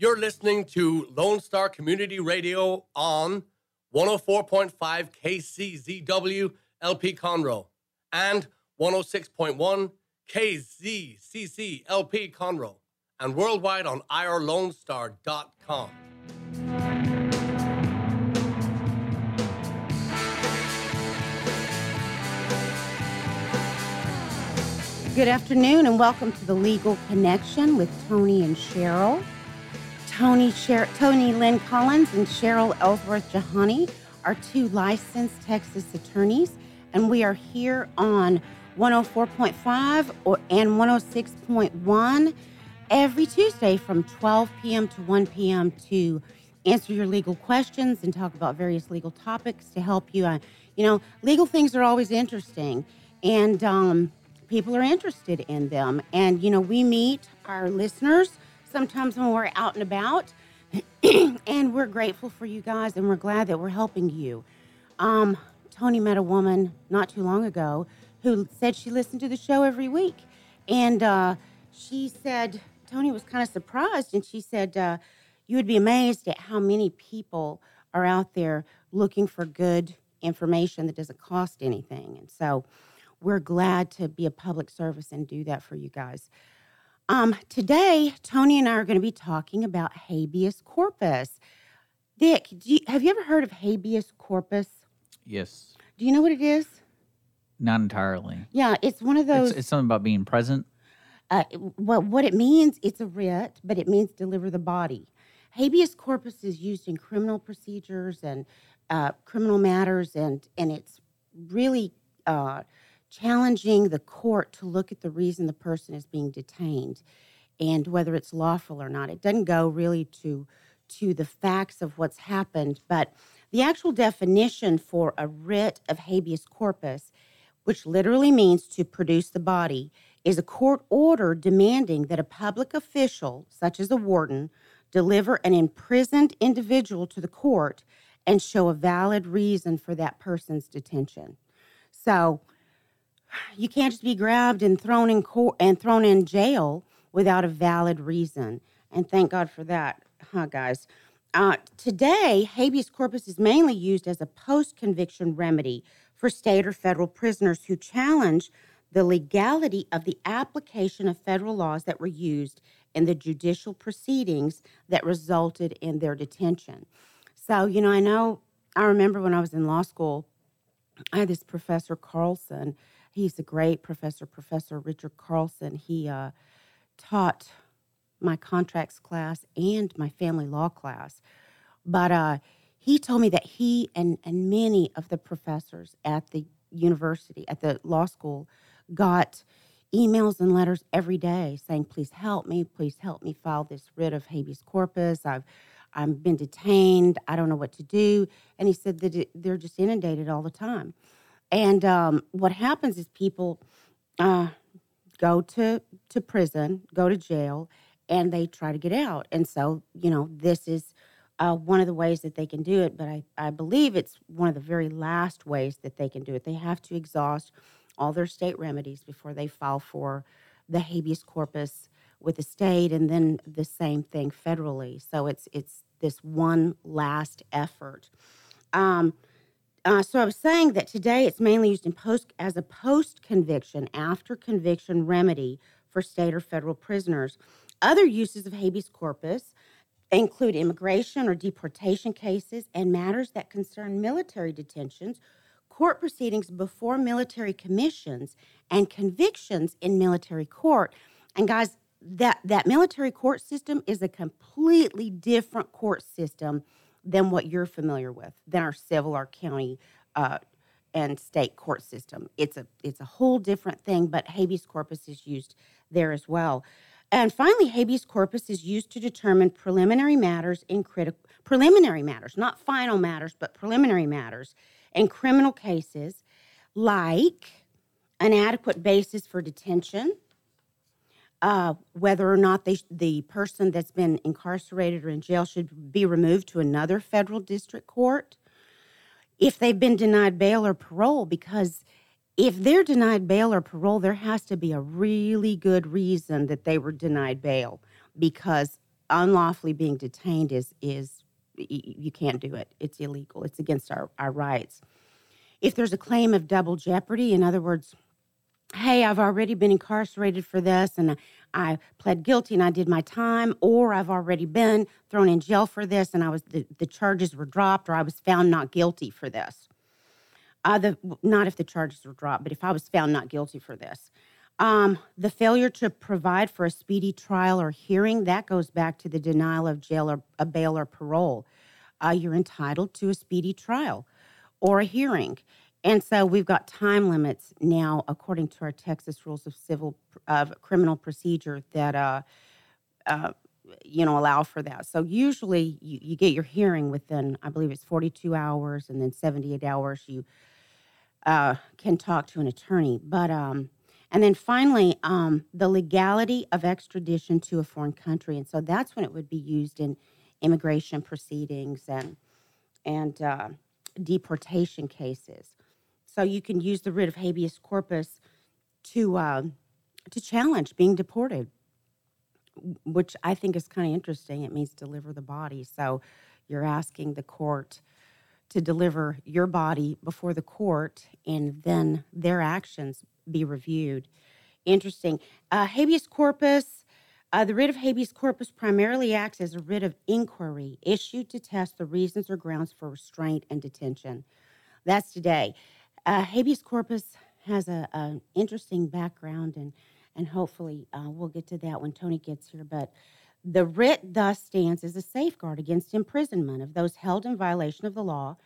You're listening to Lone Star Community Radio on 104.5 KCZW LP Conroe and 106.1 KZCC LP Conroe and worldwide on irlonestar.com. Good afternoon and welcome to the Legal Connection with Toni and Cheryl. Toni, Toni Lynn Collins and Cheryl Ellsworth Jahani are two licensed Texas attorneys, and we are here on 104.5 or, and 106.1 every Tuesday from 12 p.m. to 1 p.m. to answer your legal questions and talk about various legal topics to help you. Uh, you know, legal things are always interesting, and um, people are interested in them. And, you know, we meet our listeners sometimes when we're out and about, and we're grateful for you guys and we're glad that we're helping you. Um, Toni met a woman not too long ago who said she listened to the show every week. And uh, she said, Toni was kind of surprised, and she said, uh, You would be amazed at how many people are out there looking for good information that doesn't cost anything. And so, we're glad to be a public service and do that for you guys. Um, today, Toni and I are going to be talking about habeas corpus. Dick, you, have you ever heard of habeas corpus? Yes. Do you know what it is? Not entirely. Yeah, it's one of those. It's, it's something about being present. Uh, well, what it means, it's a writ, but it means deliver the body. Habeas corpus is used in criminal procedures and uh, criminal matters, and and it's really uh, challenging the court to look at the reason the person is being detained and whether it's lawful or not. It doesn't go really to to the facts of what's happened, but the actual definition for a writ of habeas corpus, which literally means to produce the body, is a court order demanding that a public official, such as a warden, deliver an imprisoned individual to the court and show a valid reason for that person's detention. So, you can't just be grabbed and thrown in court and thrown in jail without a valid reason. And thank God for that, huh, guys? Uh, today, habeas corpus is mainly used as a post conviction remedy for state or federal prisoners who challenge the legality of the application of federal laws that were used in the judicial proceedings that resulted in their detention. So, you know, I know, I remember when I was in law school, I had this professor, Carlson, He's a great professor, Professor Richard Carlson. He uh, taught my contracts class and my family law class. But uh, he told me that he and, and many of the professors at the university, at the law school, got emails and letters every day saying, please help me, please help me file this writ of habeas corpus. I've I've been detained. I don't know what to do. And he said that it, they're just inundated all the time. And um, what happens is people uh, go to to prison, go to jail, and they try to get out. And so, you know, this is uh, one of the ways that they can do it. But I, I believe it's one of the very last ways that they can do it. They have to exhaust all their state remedies before they file for the habeas corpus with the state, and then the same thing federally. So it's it's this one last effort. Um, uh, so I was saying that today it's mainly used in post as a post conviction, after conviction remedy for state or federal prisoners. Other uses of habeas corpus include immigration or deportation cases and matters that concern military detentions, court proceedings before military commissions, and convictions in military court. And guys, that that military court system is a completely different court system than what you're familiar with, than our civil, our county, uh, and state court system. It's a it's a whole different thing, but habeas corpus is used there as well. And finally, habeas corpus is used to determine preliminary matters in critical preliminary matters, not final matters, but preliminary matters in criminal cases, like an adequate basis for detention, uh, whether or not they, the person that's been incarcerated or in jail should be removed to another federal district court, if they've been denied bail or parole, because if they're denied bail or parole, there has to be a really good reason that they were denied bail because unlawfully being detained is is you can't do it. It's illegal. It's against our, our rights. If there's a claim of double jeopardy, in other words, hey, I've already been incarcerated for this and I pled guilty and I did my time, or I've already been thrown in jail for this and I was the, the charges were dropped, or I was found not guilty for this. Uh, the, not if the charges were dropped, but if I was found not guilty for this. Um, the failure to provide for a speedy trial or hearing, that goes back to the denial of jail or a bail or parole. Uh, you're entitled to a speedy trial or a hearing. And so we've got time limits now, according to our Texas rules of civil of criminal procedure, that uh, uh, you know allow for that. So usually you, you get your hearing within, I believe it's 42 hours, and then 78 hours you uh, can talk to an attorney. But um, and then finally, um, the legality of extradition to a foreign country, and so that's when it would be used in immigration proceedings and and uh, deportation cases. So you can use the writ of habeas corpus to uh, to challenge being deported, which I think is kind of interesting. It means deliver the body. So you're asking the court to deliver your body before the court, and then their actions be reviewed. Interesting. Uh, habeas corpus. Uh, the writ of habeas corpus primarily acts as a writ of inquiry issued to test the reasons or grounds for restraint and detention. That's today. Uh, habeas corpus has a, a, interesting background, and and hopefully uh, we'll get to that when Toni gets here. But the writ thus stands as a safeguard against imprisonment of those held in violation of the law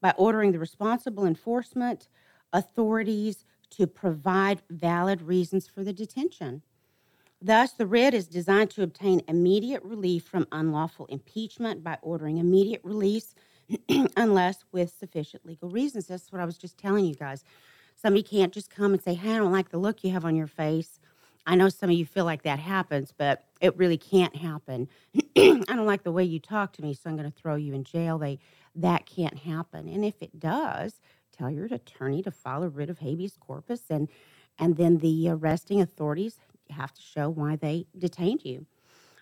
by ordering the responsible enforcement authorities to provide valid reasons for the detention. Thus, the writ is designed to obtain immediate relief from unlawful impeachment by ordering immediate release unless with sufficient legal reasons. That's what I was just telling you guys. Somebody can't just come and say, Hey, I don't like the look you have on your face. I know some of you feel like that happens, but it really can't happen. I don't like the way you talk to me, so I'm going to throw you in jail. They that can't happen. And if it does, tell your attorney to file a writ of habeas corpus and and then the arresting authorities have to show why they detained you.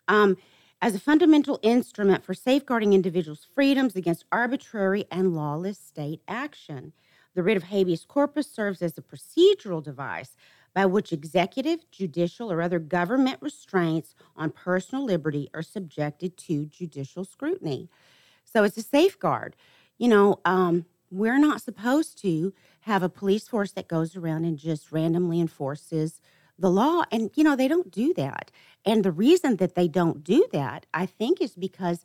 Um, as a fundamental instrument for safeguarding individuals' freedoms against arbitrary and lawless state action. The writ of habeas corpus serves as a procedural device by which executive, judicial, or other government restraints on personal liberty are subjected to judicial scrutiny. So it's a safeguard. You know, um, we're not supposed to have a police force that goes around and just randomly enforces the law. And, you know, they don't do that. And the reason that they don't do that, I think, is because,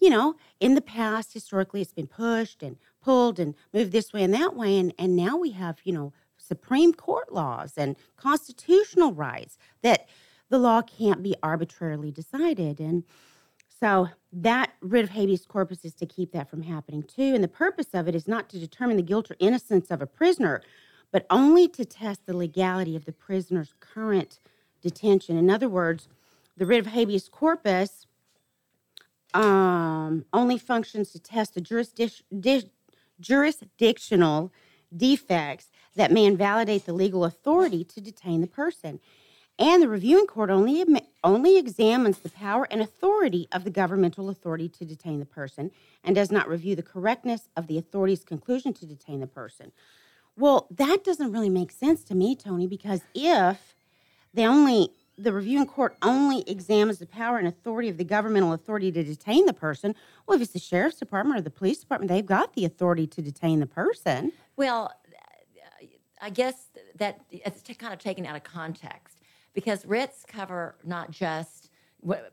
you know, in the past, historically, it's been pushed and pulled and moved this way and that way. And, and now we have, you know, Supreme Court laws and constitutional rights that the law can't be arbitrarily decided. And so that writ of habeas corpus is to keep that from happening too. And the purpose of it is not to determine the guilt or innocence of a prisoner, but only to test the legality of the prisoner's current detention. In other words, the writ of habeas corpus um, only functions to test the jurisdic- di- jurisdictional defects that may invalidate the legal authority to detain the person. And the reviewing court only, only examines the power and authority of the governmental authority to detain the person and does not review the correctness of the authority's conclusion to detain the person. Well, that doesn't really make sense to me, Toni, because if they only the reviewing court only examines the power and authority of the governmental authority to detain the person. Well, if it's the sheriff's department or the police department, they've got the authority to detain the person. Well, I guess that it's kind of taken out of context because writs cover not just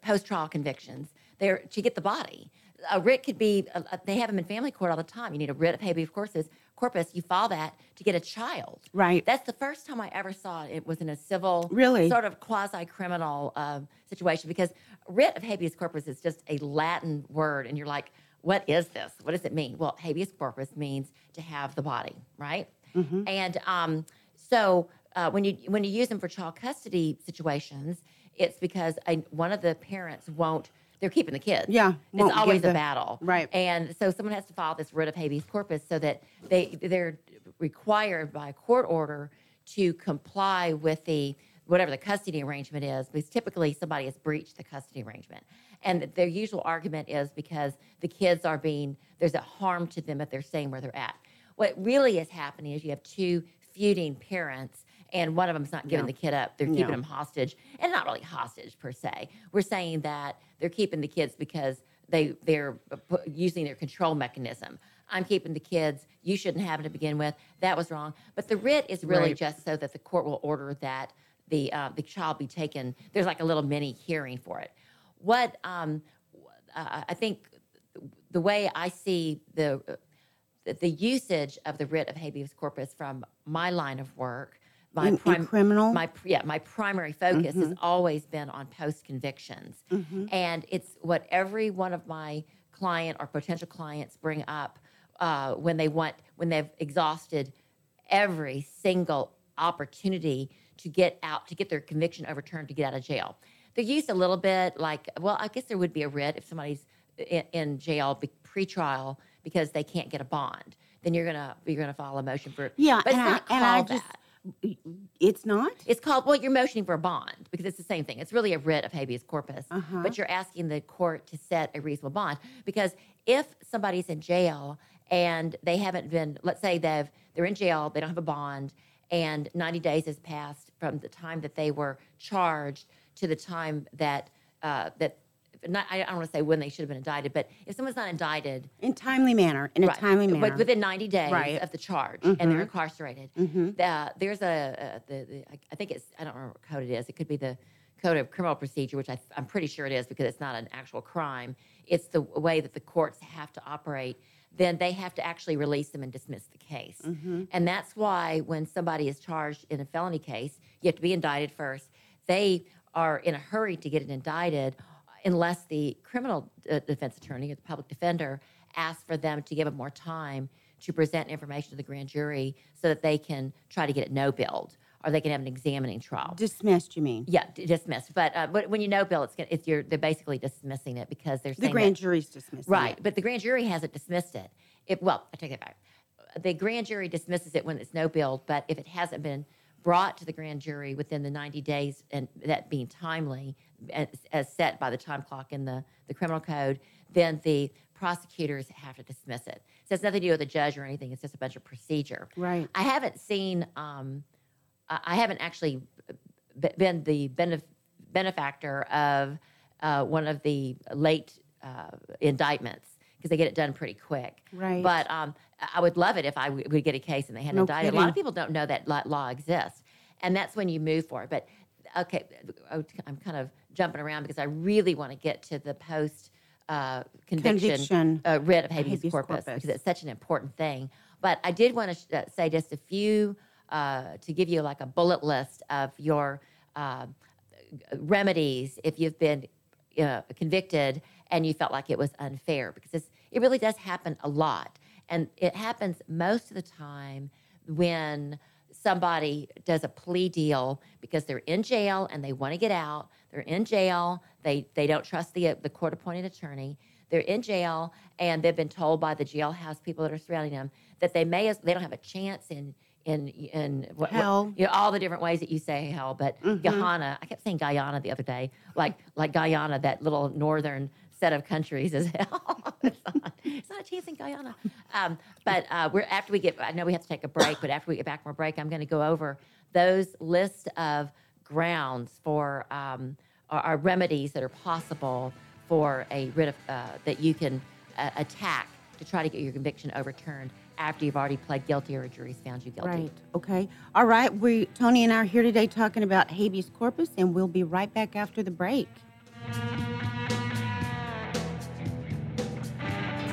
post-trial convictions; they're to get the body. A writ could be uh, they have them in family court all the time. You need a writ of habeas corpus. Corpus, you file that to get a child. Right. That's the first time I ever saw it. It was in a civil, really, sort of quasi-criminal uh, situation because writ of habeas corpus is just a Latin word, and you're like, what is this? What does it mean? Well, habeas corpus means to have the body, right? Mm-hmm. And um, so uh, when you when you use them for child custody situations, it's because I, one of the parents won't. They're keeping the kids. Yeah, it's always the, a battle, right? And so someone has to file this writ of habeas corpus so that they they're required by court order to comply with the whatever the custody arrangement is, because typically somebody has breached the custody arrangement. And their usual argument is because the kids are being, there's a harm to them if they're staying where they're at. What really is happening is you have two feuding parents and one of them's not giving the kid up. They're keeping No. him hostage, and not really hostage per se. We're saying that they're keeping the kids because they they're using their control mechanism. I'm keeping the kids. You shouldn't have it to begin with. That was wrong. But the writ is really Right. just so that the court will order that the uh, the child be taken. There's like a little mini hearing for it. What um, uh, I think the way I see the the, the usage of the writ of habeas corpus from my line of work, my in criminal? my yeah, my primary focus has always been on post convictions, and it's what every one of my client or potential clients bring up uh, when they want when they've exhausted every single opportunity to get out to get their conviction overturned to get out of jail. They're used a little bit like well, I guess there would be a writ if somebody's in, in jail be, pre-trial because they can't get a bond. Then you're gonna you're gonna file a motion for Yeah, but it's and I- not and I just- that. It's not. It's called, well, you're motioning for a bond because it's the same thing. It's really a writ of habeas corpus, Uh-huh. but you're asking the court to set a reasonable bond. Because if somebody's in jail and they haven't been, let's say they've, they're in jail, they don't have a bond, and 90 days has passed from the time that they were charged to the time that, uh, that, not, I don't want to say when they should have been indicted, but if someone's not indicted, In timely manner. In a Right. timely But within 90 days Right. Mm-hmm. of the charge, and they're incarcerated. The- there's a, uh, the, the, I- think it's, I don't remember what code it is. It could be the Code of Criminal Procedure, which I, I'm pretty sure it is because it's not an actual crime. It's the way that the courts have to operate. Then they have to actually release them and dismiss the case. Mm-hmm. And that's why when somebody is charged in a felony case, you have to be indicted first. They are in a hurry to get it indicted unless the criminal uh, defense attorney or the public defender asks for them to give them more time to present information to the grand jury so that they can try to get it no billed or they can have an examining trial. Dismissed, you mean? yeah, d- dismissed. But uh, but when you no bill, it's, gonna- it's you're, they're basically dismissing it because they're The grand that, jury's dismissed. right. But the grand jury hasn't dismissed it. If well, I take that back. The grand jury dismisses it when it's no billed, but if it hasn't been brought to the grand jury within the 90 days and that being timely as, as set by the time clock in the, the criminal code, then the prosecutors have to dismiss it. So it's nothing to do with the judge or anything. It's just a bunch of procedure. Right. I haven't seen, um, I I haven't actually been the benef- benefactor of uh, one of the late uh, indictments because they get it done pretty quick. Right. But um, I- would love it if I w- would get a case and they had No indicted. A lot of people don't know that law, exists, and that's when you move for it. But okay, I'm kind of jumping around because I really want to get to the post. Uh, conviction, Conviction. uh, writ of habeas, Habeas corpus, corpus. because it's such an important thing. But I did want to sh- uh, say just a few uh, to give you like a bullet list of your uh, remedies if you've been uh, convicted and you felt like it was unfair, because it's, it really does happen a lot, and it happens most of the time when somebody does a plea deal because they're in jail and they want to get out. They're in jail. They they don't trust the uh, the court appointed attorney. They're in jail and they've been told by the jailhouse people that are surrounding them that they may as they don't have a chance in in in what, what- you know, all the different ways that you say hell, but mm-hmm. Guyana. I kept saying Guyana the other day, like like Guyana, that little northern set of countries as hell. it's, not, it's not a chance in Guyana. Um, but uh, we're after we get. I know we have to take a break, but after we get back from our break, I'm going to go over those list of grounds for um, or, or remedies that are possible for a writ of uh, that you can uh, attack to try to get your conviction overturned after you've already pled guilty or a jury's found you guilty. Right. Okay. All right. We Toni and I are here today talking about habeas corpus, and we'll be right back after the break.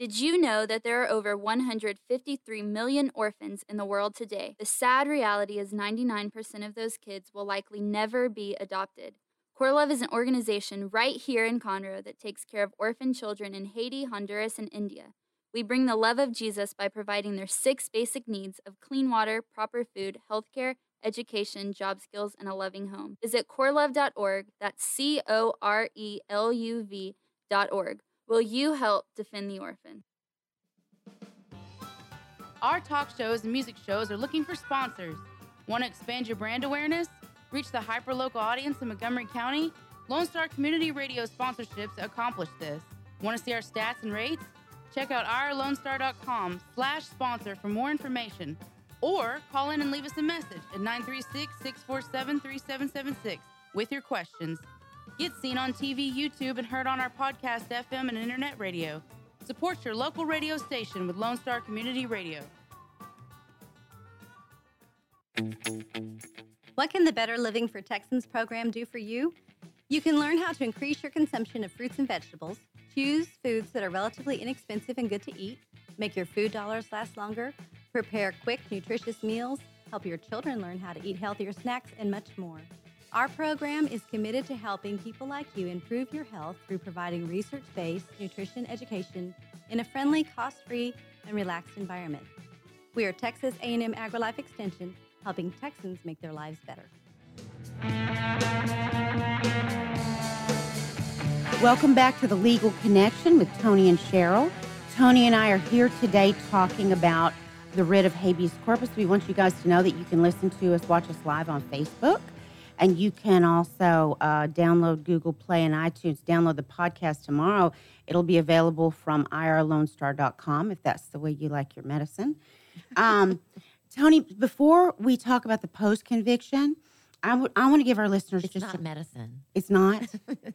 Did you know that there are over 153 million orphans in the world today? The sad reality is 99% of those kids will likely never be adopted. CoreLuv is an organization right here in Conroe that takes care of orphan children in Haiti, Honduras, and India. We bring the love of Jesus by providing their six basic needs of clean water, proper food, healthcare, education, job skills, and a loving home. Visit coreluv.org. That's C O R E L U V.org. Will you help defend the orphan? Our talk shows and music shows are looking for sponsors. Want to expand your brand awareness? Reach the hyperlocal audience in Montgomery County? Lone Star Community Radio sponsorships accomplish this. Want to see our stats and rates? Check out irlonestar.com slash sponsor for more information. Or call in and leave us a message at 936-647-3776 with your questions. Get seen on TV, YouTube, and heard on our podcast, FM, and internet radio. Support your local radio station with Lone Star Community Radio. What can the Better Living for Texans program do for you? You can learn how to increase your consumption of fruits and vegetables, choose foods that are relatively inexpensive and good to eat, make your food dollars last longer, prepare quick, nutritious meals, help your children learn how to eat healthier snacks, and much more. Our program is committed to helping people like you improve your health through providing research-based nutrition education in a friendly, cost-free, and relaxed environment. We are Texas A&M AgriLife Extension, helping Texans make their lives better. Welcome back to the Legal Connection with Toni and Cheryl. Toni and I are here today talking about the writ of habeas corpus. We want you guys to know that you can listen to us, watch us live on Facebook, and you can also uh, download Google Play and iTunes. Download the podcast tomorrow. It'll be available from irlonestar.com if that's the way you like your medicine. Um, Toni, before we talk about the post conviction, I want to give our listeners It's just not a, medicine. it's not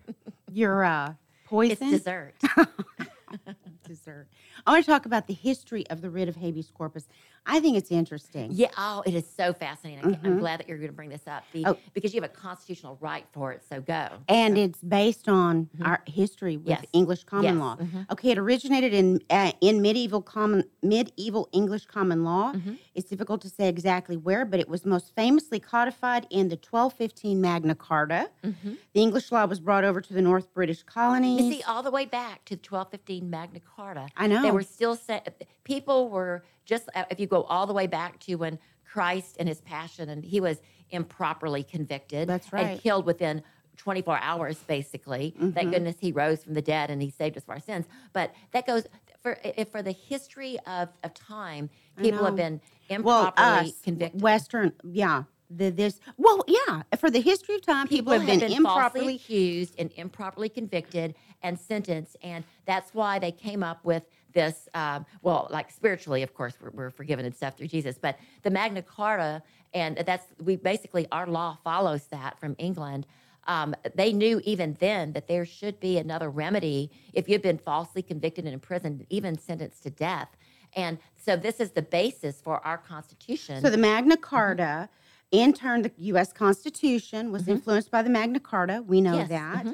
your uh, It's poison dessert. dessert. I want to talk about the history of the writ of habeas corpus. I think it's interesting. Yeah. Oh, it is so fascinating. Can't- I'm glad that you're going to bring this up the, Oh. because you have a constitutional right for it. So go. And it's based on our history with Mm-hmm. Yes. English common Yes. law. Mhm. Okay, it originated in uh, in medieval common medieval English common law. Mhm. It's difficult to say exactly where, but it was most famously codified in the 1215 Magna Carta. Mhm. The English law was brought over to the North British colonies. You see, all the way back to the 1215 Magna Carta, I know. they were still sa- people were just uh, if you go all the way back to when Christ and his passion and he was improperly convicted That's and killed within 24 hours basically Mm-hmm. thank goodness he rose from the dead and he saved us from our sins but that goes for if for the history of, of time people have been well, improperly us, convicted Western, yeah. The, this well, yeah. For the history of time, people, have been, falsely improperly accused and improperly convicted and sentenced, and that's why they came up with this. Um, well, like spiritually, of course, we're, we're forgiven and stuff through Jesus, but the Magna Carta, and that's we basically our law follows that from England. Um, they knew even then that there should be another remedy if you've been falsely convicted and imprisoned, even sentenced to death. And so this is the basis for our Constitution. So the Magna Carta, in turn, the U.S. Constitution was influenced by the Magna Carta. We know Yes, that.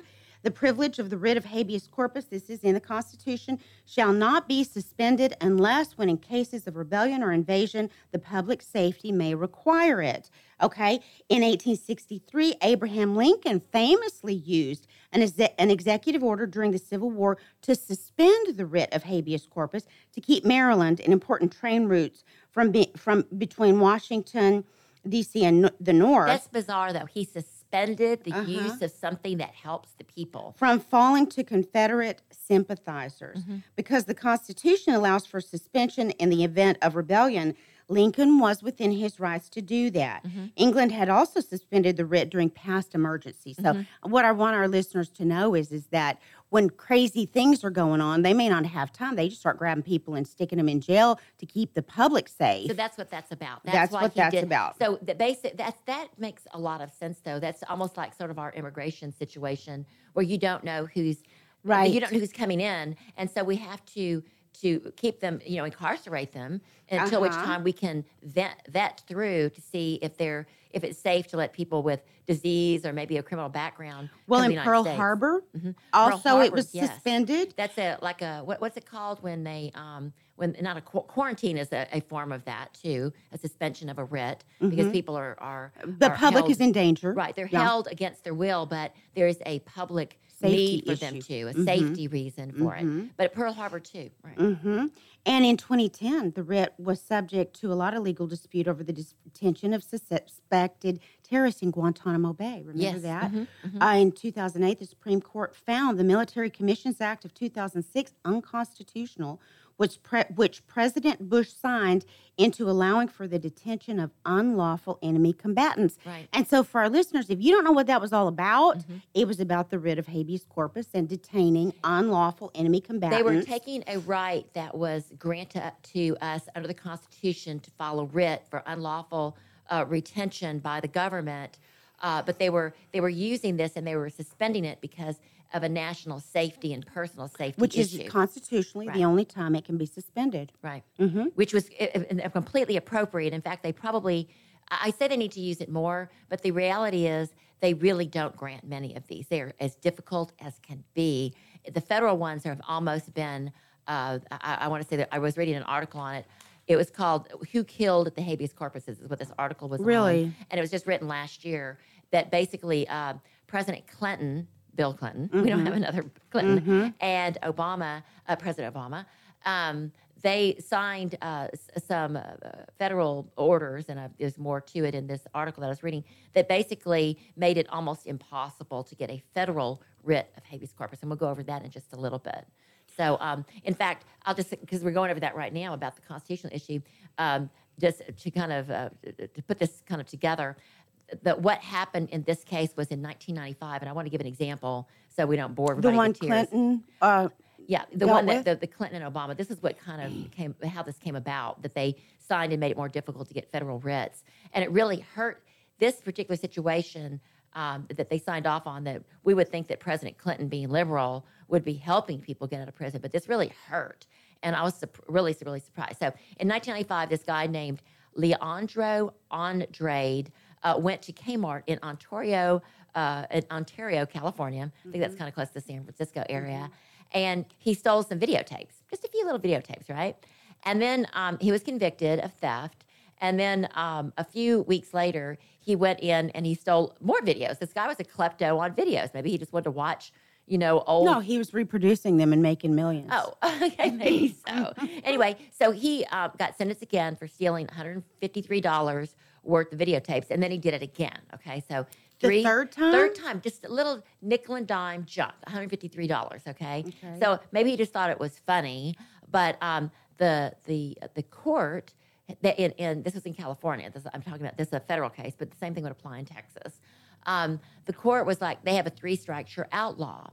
The privilege of the writ of habeas corpus, this is in the Constitution, shall not be suspended unless when in cases of rebellion or invasion, the public safety may require it. Okay. In 1863, Abraham Lincoln famously used an, an executive order during the Civil War to suspend the writ of habeas corpus to keep Maryland and important train routes from, be- from between Washington, D.C., and no- the North. That's bizarre, though. He suspended the Uh-huh. use of something that helps the people. from falling to Confederate sympathizers. Mm-hmm. Because the Constitution allows for suspension in the event of rebellion, Lincoln was within his rights to do that. Mm-hmm. England had also suspended the writ during past emergencies. So, Mm-hmm. what I want our listeners to know is, is that when crazy things are going on, they may not have time. They just start grabbing people and sticking them in jail to keep the public safe. So that's what that's about. That's why what that's did- about. So the basic that's that makes a lot of sense, though. That's almost like sort of our immigration situation where you don't know who's Right. You don't know who's coming in, and so we have to to keep them, you know, incarcerate them until which Uh-huh. time we can vet vet through to see if they're if it's safe to let people with disease or maybe a criminal background. well, in Pearl. Harbor, Mhm. Pearl also it was yes. suspended. That's a like a what, what's it called when they um when not a qu- quarantine is a, a form of that too, a suspension of a writ because people are are Mm-hmm. The are public held- is in danger. Right, they're Yeah. held against their will, but there is a public need for them issue. too, a safety reason for it. But at Pearl Harbor too, right? hmm And in 2010, the writ was subject to a lot of legal dispute over the detention of suspected terrorists in Guantanamo Bay. Remember Yes, that? mhm, Uh, in 2008, the Supreme Court found the Military Commissions Act of 2006 unconstitutional, which, pre- which President Bush signed into allowing for the detention of unlawful enemy combatants. Right. And so, for our listeners, if you don't know what that was all about, Mm-hmm. it was about the writ of habeas corpus and detaining unlawful enemy combatants. They were taking a right that was granted to us under the Constitution to file a writ for unlawful uh, retention by the government, uh, but they were they were using this and they were suspending it because of a national safety and personal safety which issue. is constitutionally Right. the only time it can be suspended. right? Mm-hmm. Which was uh, completely appropriate. In fact, they probably I say they need to use it more, but the reality is they really don't grant many of these. They're as difficult as can be. The federal ones have almost been. Uh, I, I want to say that I was reading an article on it. It was called "Who Killed the Habeas Corpuses" is what this article was on. Really? and it was just written last year. That basically uh, President Clinton, Bill Clinton, we don't have another Clinton, and Obama, uh, President Obama. Um, they signed uh, s- some uh, federal orders, and uh, there's more to it in this article that I was reading, that basically made it almost impossible to get a federal writ of habeas corpus. And we'll go over that in just a little bit. So, um, in fact, I'll just, because we're going over that right now about the constitutional issue, um, just to kind of uh, to put this kind of together, that what happened in this case was in 1995, and I want to give an example so we don't bore The everybody one to tears. Clinton, uh, Yeah, the one that the, the Clinton and Obama. This is what kind of came, how this came about. That they signed and made it more difficult to get federal writs, and it really hurt this particular situation um, that they signed off on. That we would think that President Clinton, being liberal, would be helping people get out of prison, but this really hurt. And I was sup- really, really surprised. So in 1995, this guy named Leandro Andrade uh, went to Kmart in Ontario, uh, in Ontario, California. I think that's kind of close to the San Francisco area. And he stole some videotapes, just a few little videotapes, right? And then um, he was convicted of theft. And then um, a few weeks later, he went in and he stole more videos. This guy was a klepto on videos. Maybe he just wanted to watch, you know, old no, he was reproducing them and making millions. Oh, okay, maybe so. anyway, so he uh, got sentenced again for stealing $153 worth of videotapes, and then he did it again. Okay, so The three third time? third time, just a little nickel and dime junk, $153. Okay, Okay. so maybe he just thought it was funny, but um, the the the court. that In, in this was in California. This, I'm talking about this is a federal case, but the same thing would apply in Texas. Um, the court was like, they have a three strikes, you're outlaw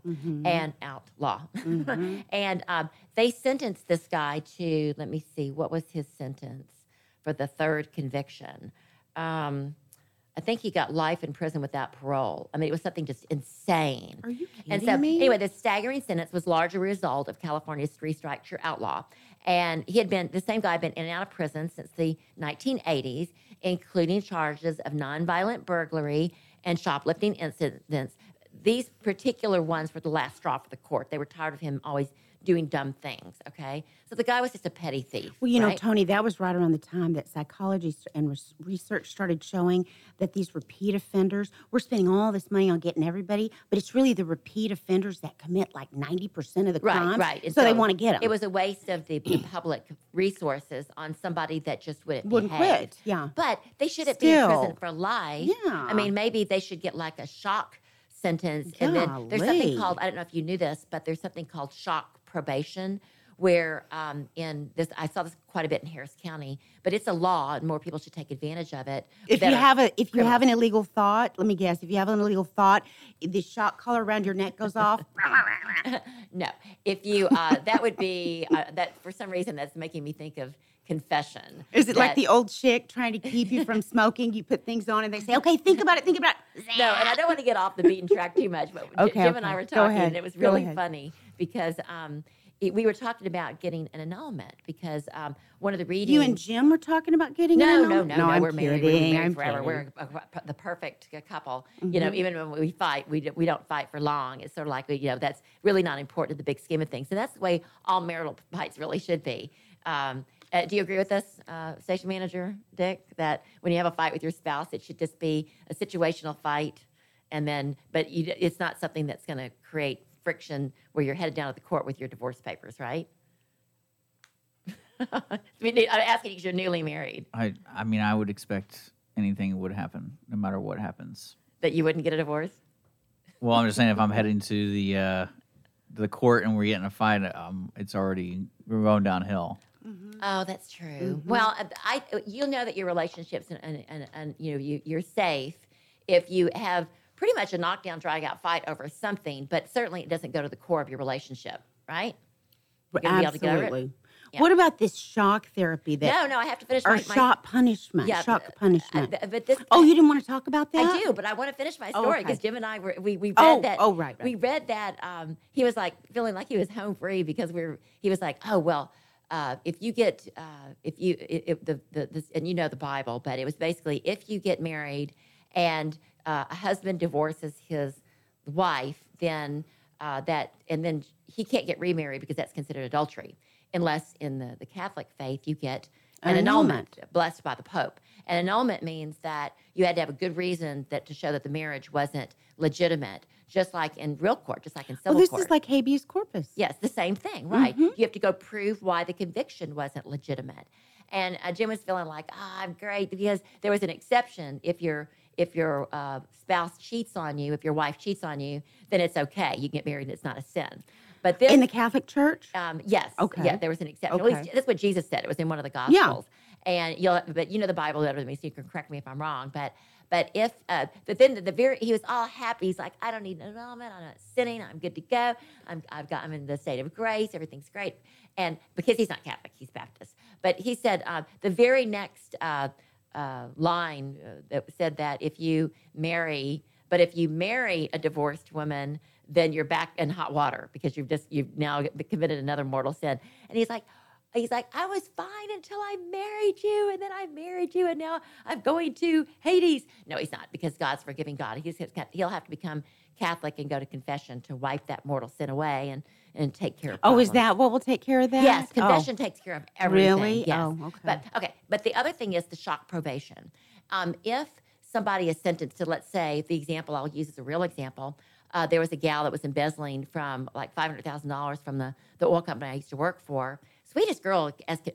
and outlaw. and um, they sentenced this guy to, let me see, what was his sentence for the third conviction? Um, I think he got life in prison without parole. I mean, it was something just insane. Are you And kidding so, me? anyway, the staggering sentence was largely a result of California's three strikes you're outlaw. And he had been, the same guy had been in and out of prison since the 1980s, including charges of nonviolent burglary and shoplifting incidents. These particular ones were the last straw for the court. They were tired of him always doing dumb things, okay? So the guy was just a petty thief. Well, you know. Toni, that was right around the time that psychology and research started showing that these repeat offenders, we're spending all this money on getting everybody, but it's really the repeat offenders that commit like 90% of the Right, crimes. right. And So, they want to get them. It was a waste of the, public resources on somebody that just wouldn't, Wouldn't behave. quit, yeah. But they shouldn't be in prison for life. Yeah. I mean, maybe they should get like a shock sentence. And then there's something called, I don't know if you knew this, but there's something called shock probation where um, in this, I saw this quite a bit in Harris County, but it's a law and more people should take advantage of it. If you have a if you have an illegal thought, let me guess. If you have an illegal thought, the shock collar around your neck goes off. no, if you, uh, that would be, uh, that for some reason that's making me think of confession. Is it like the old chick trying to keep you from smoking? You put things on and they say, "Okay, think about it. Think about it." No, and I don't want to get off the beaten track too much, but Okay, Jim and I were talking, and it was really funny because um, it, we were talking about getting an annulment because um, one of the readings. You and Jim were talking about getting no, an no, annulment? no, no, I'm we're married. Been married I'm forever. kidding. Mm-hmm. We're a, a- the perfect couple. You know, even when we fight, we, do, we don't fight for long. It's sort of like, you know, that's really not important in the big scheme of things. And that's the way all marital fights really should be. Um, uh, do you agree with this, uh, station manager Dick? That when you have a fight with your spouse, it should just be a situational fight, and then, but you, it's not something that's going to create friction where you're headed down to the court with your divorce papers, right? I mean, I'm asking because you're newly married I I mean, I would expect anything would happen, no matter what happens. that you wouldn't get a divorce. Well, I'm just saying, if I'm heading to the uh, the court and we're getting a fight, um, it's already we're going downhill. Oh, that's true. Well, uh, I you'll know that your relationships and and, and, and you know you, you're safe if you have pretty much a knockdown, drag out fight over something, but certainly it doesn't go to the core of your relationship, right? You're gonna be able to get over it? Absolutely. Yeah. What about this shock therapy that No, no, I have to finish or my, my shock punishment? Yeah, shock uh, punishment. uh, but this. oh, you didn't want to talk about that? I do, but I want to finish my Oh, story okay. because Jim and I were we, we read Oh, that. oh, right, We read that um, he was like feeling like he was home free because we are He was like, oh well, uh, if you get uh, if you if the, the this, and you know the Bible, but it was basically if you get married and uh, a husband divorces his wife, then uh, that and then he can't get remarried because that's considered adultery, unless in the the Catholic faith you get an, An annulment annulment. blessed by the Pope. An annulment means that you had to have a good reason that to show that the marriage wasn't legitimate, just like in real court, just like in civil Well, this court. is like habeas corpus. Yes, the same thing, right? Mm-hmm. You have to go prove why the conviction wasn't legitimate. And uh, Jim was feeling like, ah, I'm great because there was an exception. If your if your uh, spouse cheats on you, if your wife cheats on you, then it's okay. You can get married; and it's not a sin. But then, In the Catholic Church? um, yes, Okay. yeah, there was an exception. At least that's what Jesus said. It was in one of the Gospels. And you'll, but you know the Bible better than me, so you can correct me if I'm wrong. But but if uh, but then the, the very he was all happy. He's like, I don't need an annulment. I'm not sinning. I'm good to go. I'm I've got I'm in the state of grace. Everything's great. And because he's not Catholic, he's Baptist. But he said uh, the very next uh, uh, line uh, that said that if you marry, but if you marry a divorced woman, then you're back in hot water because you've just you've now committed another mortal sin. And he's like, he's like, I was fine until I married you, and then I married you, and now I'm going to Hades. No, he's not because God's forgiving God. He's he'll have to become Catholic and go to confession to wipe that mortal sin away and and take care of. Oh, is that what will take care of that? Yes, Oh. confession takes care of everything. Really? Yes. Oh, okay. But okay, but the other thing is the shock probation. Um, if somebody is sentenced to, let's say, the example I'll use is a real example. Uh, there was a gal that was embezzling from like five hundred thousand dollars from the the oil company I used to work for. Sweetest girl, as could,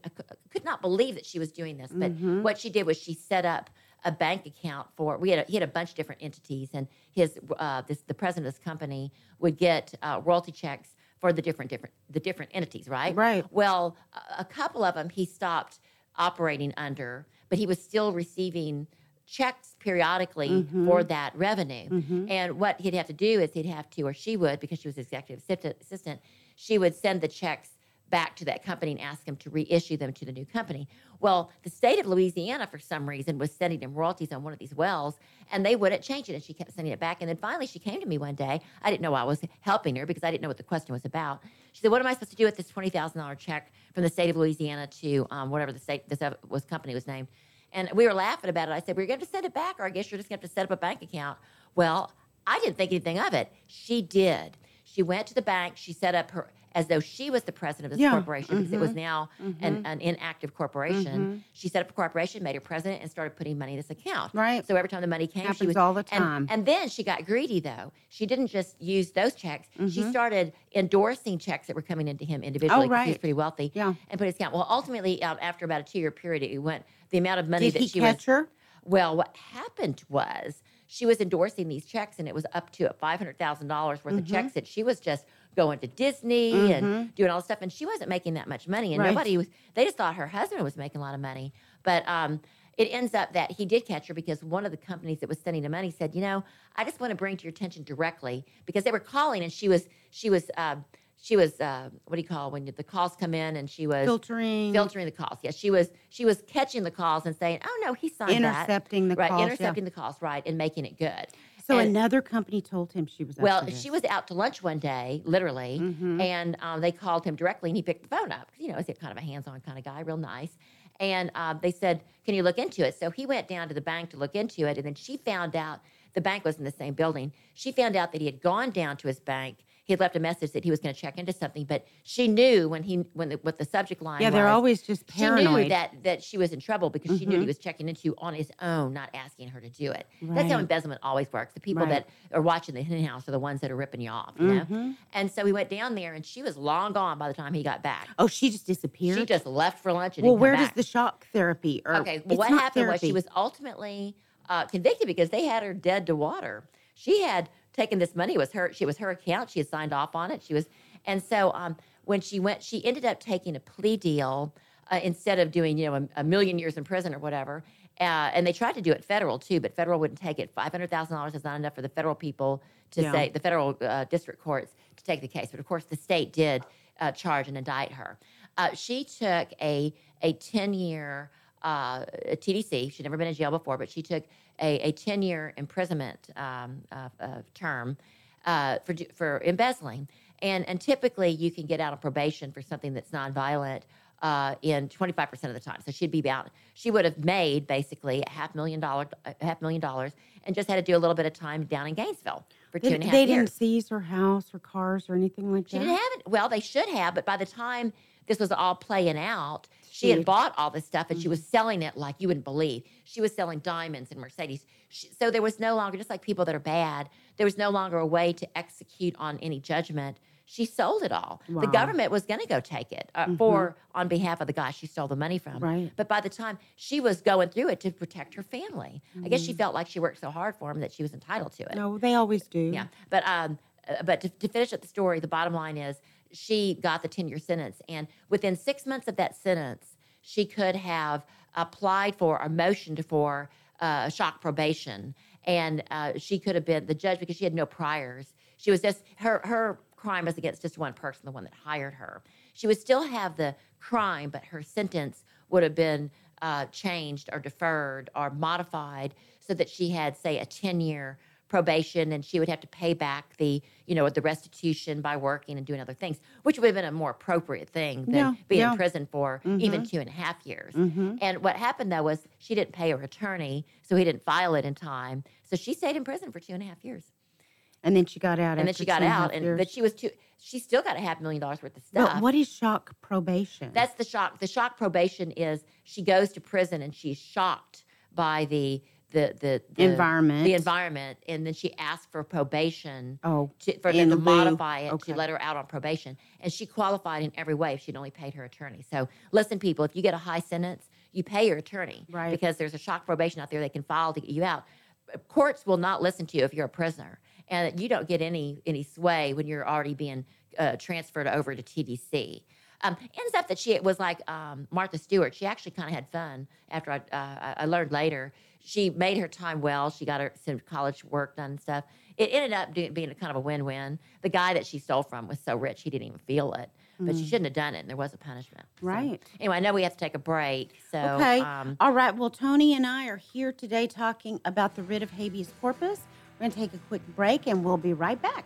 could not believe that she was doing this. But Mm-hmm. what she did was she set up a bank account for. We had a, he had a bunch of different entities, and his uh, this the president of this company would get uh, royalty checks for the different different the different entities, right? Right. Well, a- couple of them he stopped operating under, but he was still receiving checks periodically Mm-hmm. for that revenue. And what he'd have to do is he'd have to, or she would, because she was executive assistant- assistant, she would send the checks back to that company and ask him to reissue them to the new company. Well, the state of Louisiana, for some reason, was sending him royalties on one of these wells, and they wouldn't change it. And she kept sending it back. And then finally, she came to me one day. I didn't know I was helping her because I didn't know what the question was about. She said, "What am I supposed to do with this twenty thousand dollar check from the state of Louisiana to um, whatever the state this was company was named?" And we were laughing about it. I said, "We're going to send it back, or I guess you're just going to have to set up a bank account." Well, I didn't think anything of it. She did. She went to the bank. She set up her as though she was the president of this Yeah, corporation because it was now an, an inactive corporation. She set up a corporation, made her president, and started putting money in this account. Right. So every time the money came, she Happens was all the time. And, then she got greedy though. She didn't just use those checks. She Mm-hmm. started endorsing checks that were coming into him individually. 'cause He was Oh, right. pretty wealthy. Yeah. And put his account. Well, ultimately, um, after about a two-year period, it went the amount of money Did that he she catch was. her? Well, what happened was she was endorsing these checks, and it was up to five hundred thousand dollars worth of Mm-hmm. checks that she was just going to Disney and doing all this stuff, and she wasn't making that much money, and Right. nobody was. They just thought her husband was making a lot of money, but um, it ends up that he did catch her because one of the companies that was sending the money said, you know, I just want to bring to your attention directly because they were calling, and she was she was. Uh, she was uh, what do you call when the calls come in and she was Filtering. filtering the calls. Yes, she was she was catching the calls and saying, "Oh no, he signed that." Intercepting the right, calls, yeah. intercepting the calls, right, and making it good. So And- another company told him she was. well, she was out to lunch one day, literally, Mm-hmm. and um, they called him directly, and he picked the phone up. You know, he's kind of a hands-on kind of guy, real nice. And um, they said, "Can you look into it?" So he went down to the bank to look into it, and then she found out the bank was in the same building. She found out that he had gone down to his bank. he had left a message that he was going to check into something, but she knew when he when the, what the subject line. Yeah, they're was, always just paranoid. She knew that that she was in trouble because she knew he was checking into on his own, not asking her to do it. That's how embezzlement always works. The people Right. that are watching the hen house are the ones that are ripping you off, you know. Mhm. And so he went down there, and she was long gone by the time he got back. Oh, she just disappeared. She just left for lunch and well, didn't come where does the shock therapy? Or Okay, well, what happened was she was ultimately uh, convicted because they had her dead to water. She had taken this money; it was her. She was her account. She had signed off on it. She was, and so um, when she went, she ended up taking a plea deal uh, instead of doing you know a, a million years in prison or whatever. Uh, and they tried to do it federal too, but federal wouldn't take it. Five hundred thousand dollars is not enough for the federal people to Yeah. say the federal uh, district courts to take the case. But of course, the state did uh, charge and indict her. Uh, she took a a ten year uh, TDC. She'd never been in jail before, but she took a, a 10 year imprisonment um, uh, uh, term uh, for, for embezzling. And, and typically, you can get out on probation for something that's nonviolent uh, in 25% of the time. So she'd be about, she would have made basically a half million dollar, a half million dollars and just had to do a little bit of time down in Gainesville for two They, and a half they years. didn't seize her house or cars or anything like She that. She didn't have it. Well, they should have, but by the time this was all playing out, she had bought all this stuff and she was selling it like you wouldn't believe. She was selling diamonds and Mercedes. She, so there was no longer, just like people that are bad, there was no longer a way to execute on any judgment. She sold it all. The government was going to go take it uh, for on behalf of the guy she stole the money from. Right. But by the time she was going through it to protect her family, I guess she felt like she worked so hard for him that she was entitled to it. No, they always do. Yeah, but um, uh, but to, to finish up the story, the bottom line is she got the ten year sentence, and within six months of that sentence, she could have applied for or motioned for uh, shock probation, and uh, she could have been the judge because she had no priors. She was just her her crime was against just one person, the one that hired her. She would still have the crime, but her sentence would have been uh, changed or deferred or modified so that she had, say, a 10 year probation and she would have to pay back the, you know, the restitution by working and doing other things, which would have been a more appropriate thing than Yeah, being yeah. in prison for mm-hmm. even two and a half years. Mm-hmm. And what happened though was she didn't pay her attorney, so he didn't file it in time. So she stayed in prison for two and a half years. And then she got out. And then she got and out, and years. but she was too. She still got a half million dollars worth of stuff. But what is shock probation? That's the shock. The shock probation is she goes to prison and she's shocked by the the the, the Environment. the environment, and then she asked for probation. Oh, to, for them to lieu. modify it Okay. to let her out on probation, and she qualified in every way if she'd only paid her attorney. So listen, people, if you get a high sentence, you pay your attorney, Right. Because there's a shock probation out there they can file to get you out. Courts will not listen to you if you're a prisoner, and you don't get any any sway when you're already being uh, transferred over to TDC. Um, ends up that she was like um, Martha Stewart. She actually kind of had fun after I, uh, I learned later. She made her time well. She got her some college work done and stuff. It ended up doing, being a kind of a win-win. The guy that she stole from was so rich he didn't even feel it, but she shouldn't have done it, and there was a punishment. So, Right. anyway, I know we have to take a break, so Okay. um, All right. Well, Toni and I are here today talking about the writ of habeas corpus. We're going to take a quick break and we'll be right back.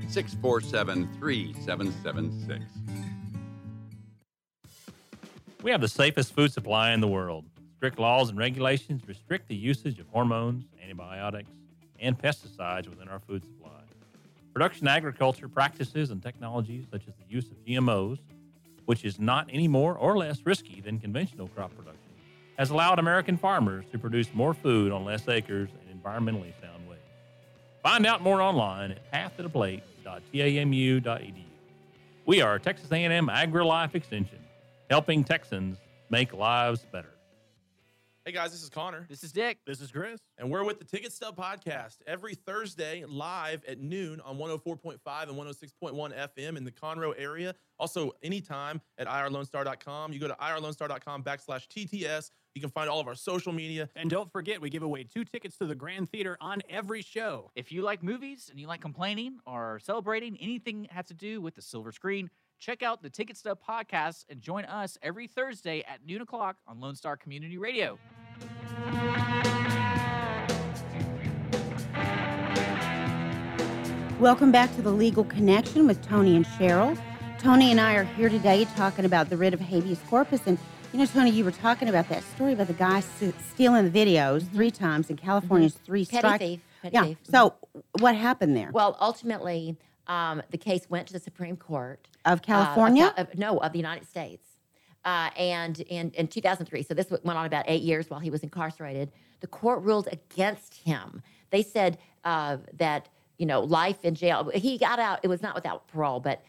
647 3776. We have the safest food supply in the world. Strict laws and regulations restrict the usage of hormones, antibiotics, and pesticides within our food supply. Production agriculture practices and technologies such as the use of GMOs, which is not any more or less risky than conventional crop production, has allowed American farmers to produce more food on less acres in environmentally sound ways. Find out more online at pathtotheplate.tamu.edu. We are Texas A&M AgriLife Extension, helping Texans make lives better. Hey guys, this is Connor. This is Dick. This is Chris. And we're with the Ticket Stub Podcast every Thursday live at noon on 104.5 and 106.1 FM in the Conroe area. Also, anytime at irlonestar.com. You go to irlonestar.com backslash TTS You can find all of our social media. And don't forget, we give away two tickets to the Grand Theater on every show. If you like movies and you like complaining or celebrating anything that has to do with the silver screen, check out the Ticket Stub podcast and join us every Thursday at noon o'clock on Lone Star Community Radio. Welcome back to the Legal Connection with Toni and Cheryl. Toni and I are here today talking about the writ of habeas corpus. And, you know, Toni, you were talking about that story about the guy s- stealing the videos three times in California's three strikes. Petty thief, petty yeah. thief. So, what happened there? Well, ultimately, um, the case went to the Supreme Court Of uh, California? Cal- of- no, of the United States. Uh, and in, in 2003, so this went on about eight years while he was incarcerated, the court ruled against him. They said uh, that, you know, life in jail, he got out, it was not without parole, but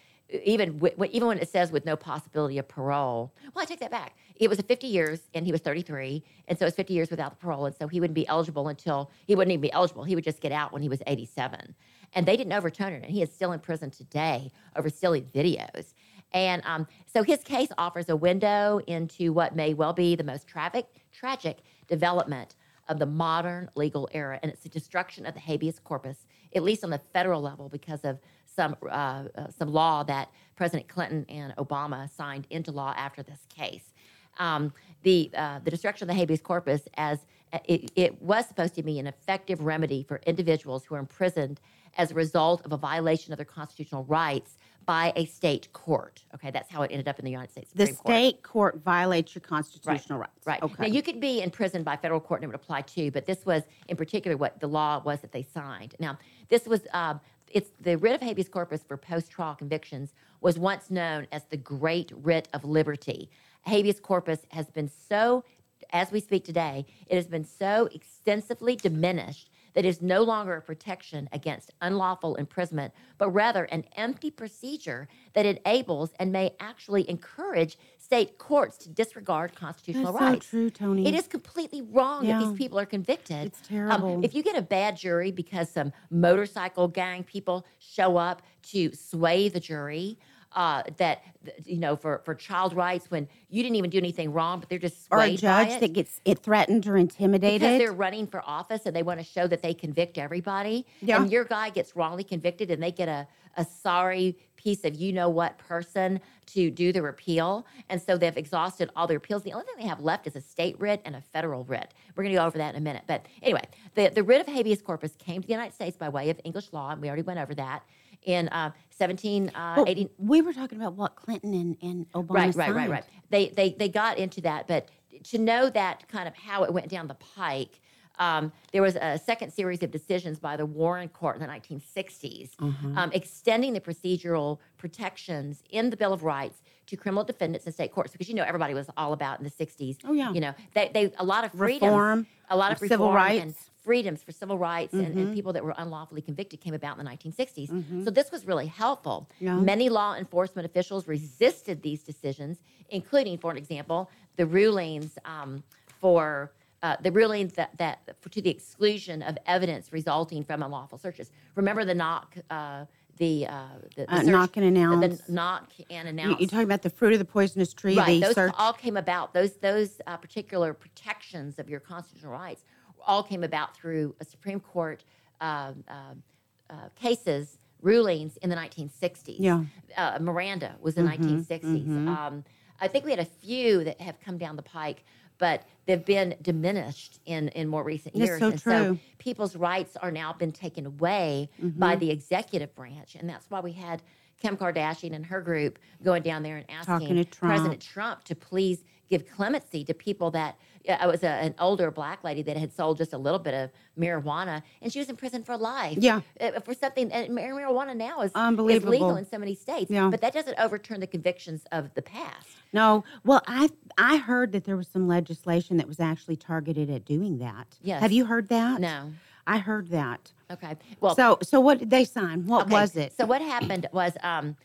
even w- w- even when it says with no possibility of parole, well, I take that back. It was a 50 years, and he was 33, and so it's 50 years without the parole, and so he wouldn't be eligible until he wouldn't even be eligible. He would just get out when he was 87, and they didn't overturn it, and he is still in prison today over silly videos. And um, so his case offers a window into what may well be the most tragic, tragic development of the modern legal era, and it's the destruction of the habeas corpus, at least on the federal level, because of some uh, uh, some law that President Clinton and Obama signed into law after this case. Um, the uh, the destruction of the habeas corpus, as it, it was supposed to be an effective remedy for individuals who are imprisoned as a result of a violation of their constitutional rights by a state court. Okay, that's how it ended up in the United States the Supreme Court. state court violates your constitutional rights. Right. Okay. Now you could be imprisoned by federal court and it would apply too, but this was in particular what the law was that they signed. Now this was um, it's the writ of habeas corpus for post-trial convictions was once known as the Great Writ of Liberty. Habeas corpus has been so, as we speak today, it has been so extensively diminished that is no longer a protection against unlawful imprisonment, but rather an empty procedure that enables and may actually encourage state courts to disregard constitutional That's so true, Toni. It is completely wrong that these people are convicted. It's terrible. Um, if you get a bad jury because some motorcycle gang people show up to sway the jury, uh, that you know for for child rights when you didn't even do anything wrong, but they're just or a judge that gets it threatened or intimidated. because they're running for office and they want to show that they convict everybody. Yeah. And your guy gets wrongly convicted and they get a, a sorry piece of you know what person to do the repeal. And so they've exhausted all their appeals. The only thing they have left is a state writ and a federal writ. We're going to go over that in a minute. But anyway, the, the writ of habeas corpus came to the United States by way of English law, and we already went over that in uh, 1780. Well, we were talking about what Clinton and, and Obama Right, right, right, signed. right. They they they got into that, but to know that kind of how it went down the pike, um, there was a second series of decisions by the Warren Court in the 1960s, Mhm. um, extending the procedural protections in the Bill of Rights to criminal defendants in state courts, because you know everybody was all about in the 60s. Oh, yeah. you know they they a lot of freedom, Reform a lot of of civil reform and rights. Freedoms for civil rights and, and Mhm. people that were unlawfully convicted came about in the 1960s. Mhm. So this was really helpful. Yeah. Many law enforcement officials resisted these decisions, including, for an example, the rulings um, for uh, the rulings that, that for, to the exclusion of evidence resulting from unlawful searches. Remember the knock, uh, the, uh, the, the Uh, search- knock and announce. The knock and announce. you're talking about the fruit of the poisonous tree. Right, the those search. all came about. Those those uh, particular protections of your constitutional rights all came about through a Supreme Court um, um, uh, cases rulings in the 1960s. Yeah. uh, Miranda was in Mhm, 1960s. mhm. Um, I think we had a few that have come down the pike, but they've been diminished in in more recent That's years. so and true. so people's rights are now been taken away by Mhm. the executive branch, and that's why we had. Kim Kardashian and her group going down there and asking Trump. President Trump to please give clemency to people that uh, I was a, an older black lady that had sold just a little bit of marijuana, and she was in prison for life. Yeah. uh, for something. And marijuana now is is Unbelievable. legal in so many states. Yeah. but that doesn't overturn the convictions of the past. No, well, I I heard that there was some legislation that was actually targeted at doing that. Yes. Have you heard that? No. I heard that. Okay. Well, so so what did they sign? What Okay, was it? So what happened was, um,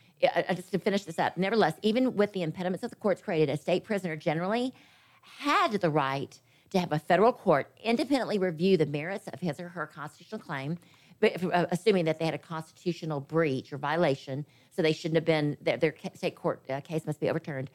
just to finish this up. Nevertheless, even with the impediments that the courts created, a state prisoner generally had the right to have a federal court independently review the merits of his or her constitutional claim, but uh, assuming that they had a constitutional breach or violation, so they shouldn't have been their, their state court uh, case must be overturned.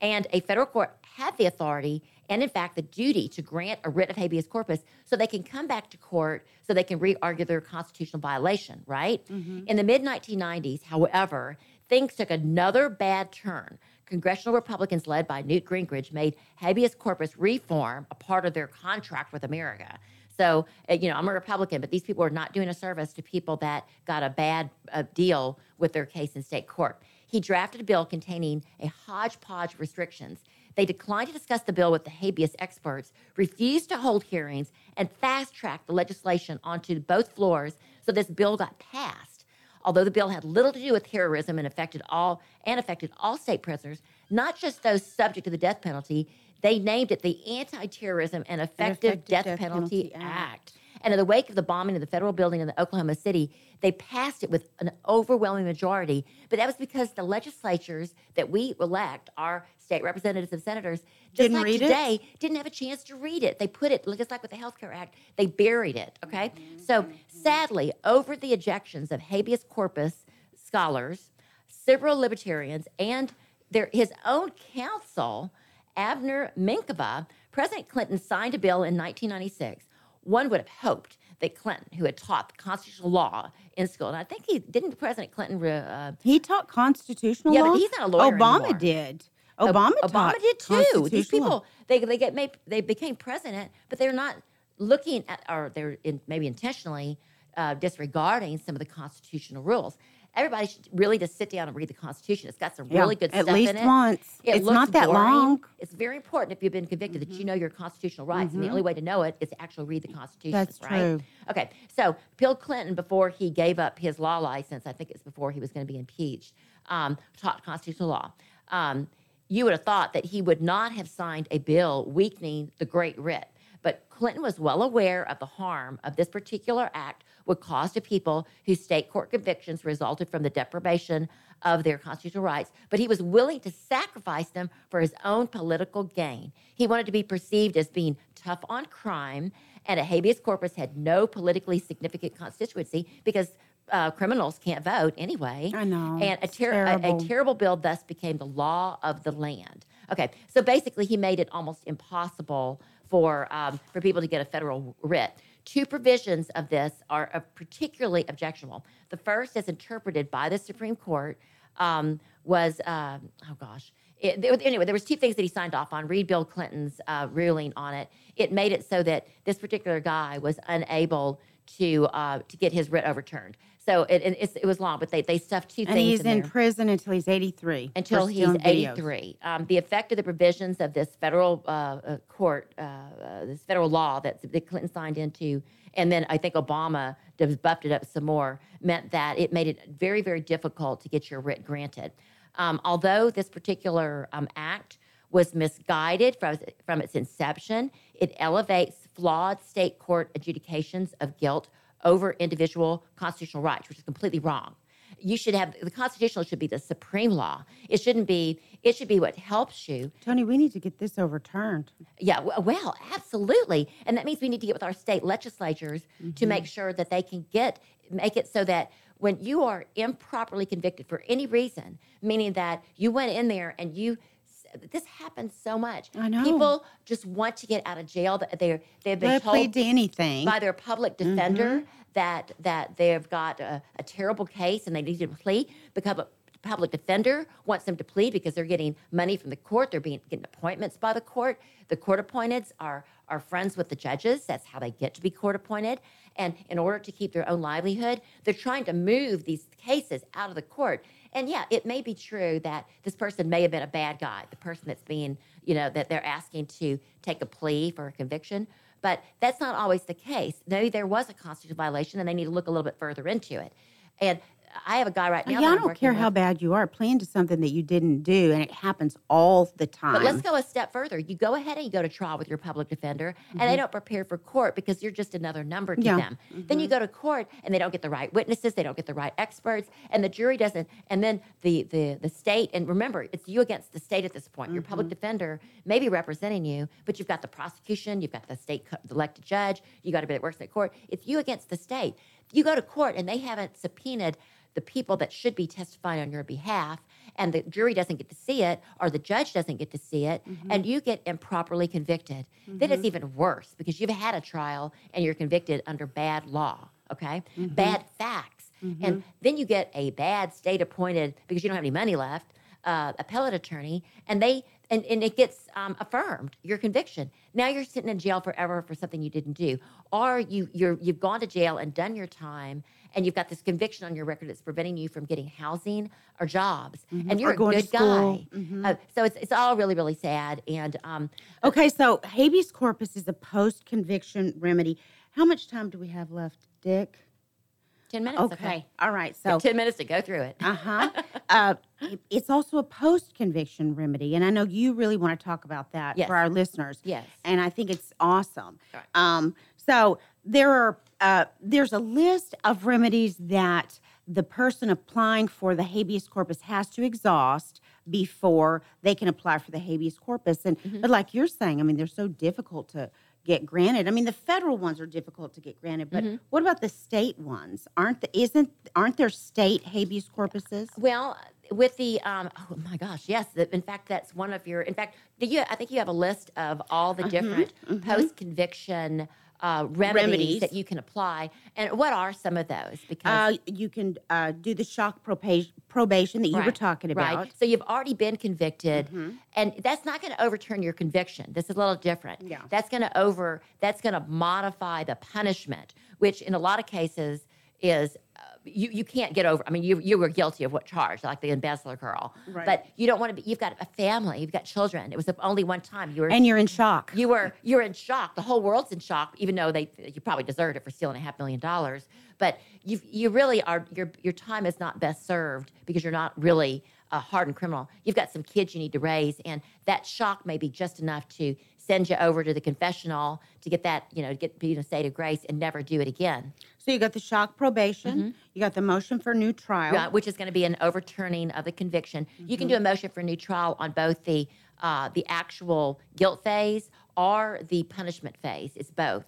And a federal court had the authority and, in fact, the duty to grant a writ of habeas corpus so they can come back to court so they can re argue their constitutional violation, right? In the mid 1990s, however, things took another bad turn. Congressional Republicans led by Newt Gingrich made habeas corpus reform a part of their contract with America. So, uh, you know, I'm a Republican, but these people are not doing a service to people that got a bad uh, deal with their case in state court. He drafted a bill containing a hodgepodge of restrictions. They declined to discuss the bill with the habeas experts, refused to hold hearings, and fast tracked the legislation onto both floors so this bill got passed. Although the bill had little to do with terrorism and affected all and affected all state prisoners, not just those subject to the death penalty, they named it the Anti-Terrorism and Effective, Effective Death, Death Penalty, Penalty Act. And in the wake of the bombing of the federal building in the Oklahoma City, they passed it with an overwhelming majority. But that was because the legislatures that we elect, our state representatives and senators, just Didn't like read it? didn't have a chance to read it. They put it just like with the Health Care Act, they buried it. Okay. So sadly, over the objections of habeas corpus scholars, several libertarians, and their his own counsel, Abner Mikva, President Clinton signed a bill in 1996. One would have hoped that Clinton, who had taught constitutional law in school, and I think he didn't President Clinton. Uh, He taught constitutional Yeah, law. Yeah, but he's not a lawyer Obama anymore. did. Ob- Obama. Obama did too. These people, they they get made, they became president, but they're not looking at, or they're in, maybe intentionally uh, disregarding some of the constitutional rules. Everybody should really just sit down and read the Constitution. It's got some Yeah, really good at stuff least in it. once. It It's not that boring. long. Mm-hmm. It's very important if you've been convicted that you know your constitutional rights, and the only way to know it is to actually read the Constitution. That's right? true. Okay, so Bill Clinton, before he gave up his law license, I think it's before he was going to be impeached, um, taught constitutional law. Um, you would have thought that he would not have signed a bill weakening the Great Writ. But Clinton was well aware of the harm of this particular act would cause to people whose state court convictions resulted from the deprivation of their constitutional rights, but he was willing to sacrifice them for his own political gain. He wanted to be perceived as being tough on crime, and a habeas corpus had no politically significant constituency because uh, criminals can't vote anyway. I know. And a, ter- a, a terrible. terrible bill thus became the law of the land. Okay, so basically, he made it almost impossible for um, for people to get a federal writ. Two provisions of this are uh, particularly objectionable. The first, as interpreted by the Supreme Court, um, was um, oh gosh. It, anyway, there was two things that he signed off on. Read Bill Clinton's uh, ruling on it. It made it so that this particular guy was unable to uh, to get his writ overturned. So it, it, it's- it was long, but they, they stuffed two And things he's in in prison until he's 83. until he's 83. Um, the effect of the provisions of this federal uh, uh, court, uh, uh, this federal law that, that Clinton signed into, and then I think Obama buffed it up some more, meant that it made it very, very difficult to get your writ granted. Um, although this particular um, act was misguided from, from its inception, it elevates flawed state court adjudications of guilt over individual constitutional rights, which is completely wrong you should have the constitutional should be the supreme law it shouldn't be it should be what helps you Toni, we need to get this overturned. yeah well absolutely and that means we need to get with our state legislatures to Mm-hmm. make sure that they can get make it so that when you are improperly convicted for any reason meaning that you went in there and you this happens so much. I know. people just want to get out of jail. They're they've been They told to anything. by their public mm-hmm. defender that that they've got a, a terrible case and they need to plead because a public defender wants them to plead because they're getting money from the court. They're being getting appointments by the court. The court appointeds are are friends with the judges. That's how they get to be court appointed. And in order to keep their own livelihood they're trying to move these cases out of the court and yeah it may be true that this person may have been a bad guy the person that's being you know that they're asking to take a plea for a conviction but that's not always the case. Maybe there was a constitutional violation and they need to look a little bit further into it. And I have a guy right now. yeah, that I don't care with. how bad you are. Pleading to something that you didn't do, and it happens all the time. But let's go a step further. You go ahead and you go to trial with your public defender, and they Mhm. don't prepare for court because you're just another number to Yeah. them. Then you go to court, and they don't get the right witnesses, they don't get the right experts, and the jury doesn't. And then the the the state, and remember, it's you against the state at this point. Your public defender may be representing you, but you've got the prosecution, you've got the state the elected judge, you got everybody that works in court. It's you against the state. You go to court, and they haven't subpoenaed the people that should be testifying on your behalf and the jury doesn't get to see it or the judge doesn't get to see it Mhm. and you get improperly convicted, then it's Mhm. even worse because you've had a trial and you're convicted under bad law, okay? Mhm. Bad facts. Mhm. And then you get a bad state appointed because you don't have any money left, uh, appellate attorney, and they and, and it gets um, affirmed your conviction. Now you're sitting in jail forever for something you didn't do, or you you're you've gone to jail and done your time, and you've got this conviction on your record that's preventing you from getting housing or jobs, Mhm. and you're Or a going good guy. Mhm. Uh, so it's it's all really really sad, and um, Okay, so habeas corpus is a post conviction remedy. How much time do we have left, Dick? ten minutes. Okay. All right. So So ten minutes to go through it. uh-huh. uh It's also a post conviction remedy. And I know you really want to talk about that Yes. for our listeners. Yes. And I think it's awesome. Right. Um, so there are uh, there's a list of remedies that the person applying for the habeas corpus has to exhaust before they can apply for the habeas corpus. And Mm-hmm. but like you're saying, I mean, they're so difficult to get granted. I mean, the federal ones are difficult to get granted, but Mm-hmm. what about the state ones? Aren't the isn't aren't there state habeas corpuses? Well, with the um, oh my gosh, yes. In fact, that's one of your. In fact, do you? I think you have a list of all the different mhm. post conviction uh, remedies, Remedies. that you can apply. And what are some of those? Uh, Because you can uh, do the shock proba- probation that you were talking about. Right. So you've already been convicted, Mhm. and that's not going to overturn your conviction. This is a little different. Yeah. That's going to over. That's going to modify the punishment, which in a lot of cases is. You, you can't get over. I mean, you you were guilty of what charge, like the embezzler girl. Right. But you don't want to be. You've got a family. You've got children. It was the only one time you were. And you're in shock. You were you're in shock. The whole world's in shock, even though they you probably deserved it for stealing a half million dollars. But you you really are your your time is not best served because you're not really a hardened criminal. You've got some kids you need to raise, and that shock may be just enough to send you over to the confessional to get that you know get be in a state of grace and never do it again. So you got the shock probation. You got the motion for new trial. Which is going to be an overturning of the conviction. You can do a motion for new trial on both the uh, the actual guilt phase or the punishment phase. It's both.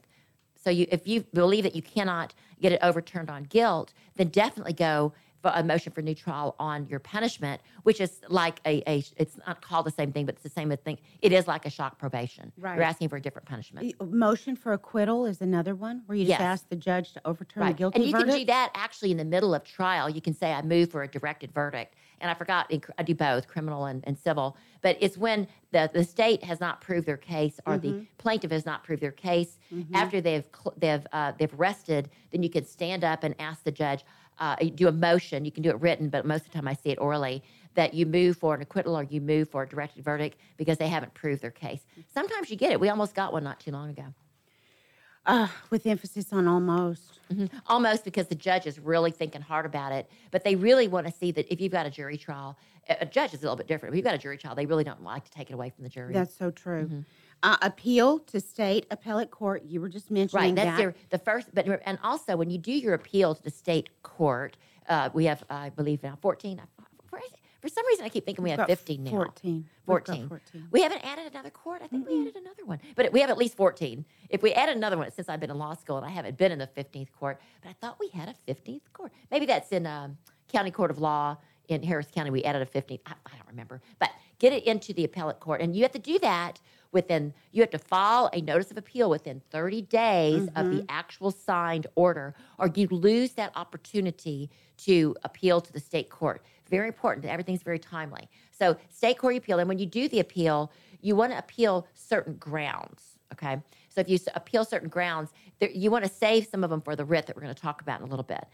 So you, if you believe that you cannot get it overturned on guilt, then definitely go for a motion for new trial on your punishment, which is like a, a it's not called the same thing, but it's the same thing. It is like a shock probation. Right. You're asking for a different punishment. The Motion for acquittal is another one where you just Yes. ask the judge to overturn the Right. guilty And you verdict. can do that actually in the middle of trial. You can say, I move for a directed verdict. And I forgot, I do both criminal and, and civil. But it's when the, the state has not proved their case or the Mhm. plaintiff has not proved their case. Mhm. After they've, they've, uh, they've rested, then you can stand up and ask the judge, uh, do a motion. You can do it written, but most of the time I see it orally that you move for an acquittal or you move for a directed verdict because they haven't proved their case. Sometimes you get it. We almost got one not too long ago. Uh, with emphasis on almost. Mhm. Almost because the judge is really thinking hard about it, but they really want to see that if you've got a jury trial, a judge is a little bit different. If you've got a jury trial, they really don't like to take it away from the jury. That's so true. Mhm. Uh, appeal to state appellate court. You were just mentioning right. That's that. their, the first. But and also when you do your appeal to the state court, uh, we have I believe now fourteen. For, for some reason, I keep thinking we We've fifteen now. 14. We've got 14. 14. We haven't added another court. I think we added another one, but we have at least 14. If we add another one, since I've been in law school and I haven't been in the 15th court, but I thought we had a 15th court. Maybe that's in um, County Court of Law in Harris County. We added a 15th. I, I don't remember, but get it into the appellate court, and you have to do that within. You have to file a notice of appeal within 30 days of the actual signed order, or you lose that opportunity to appeal to the state court. Very important. Everything's very timely. So, state court appeal, and when you do the appeal, you want to appeal certain grounds. Okay. So, if you appeal certain grounds, there, you want to save some of them for the writ that we're going to talk about in a little bit.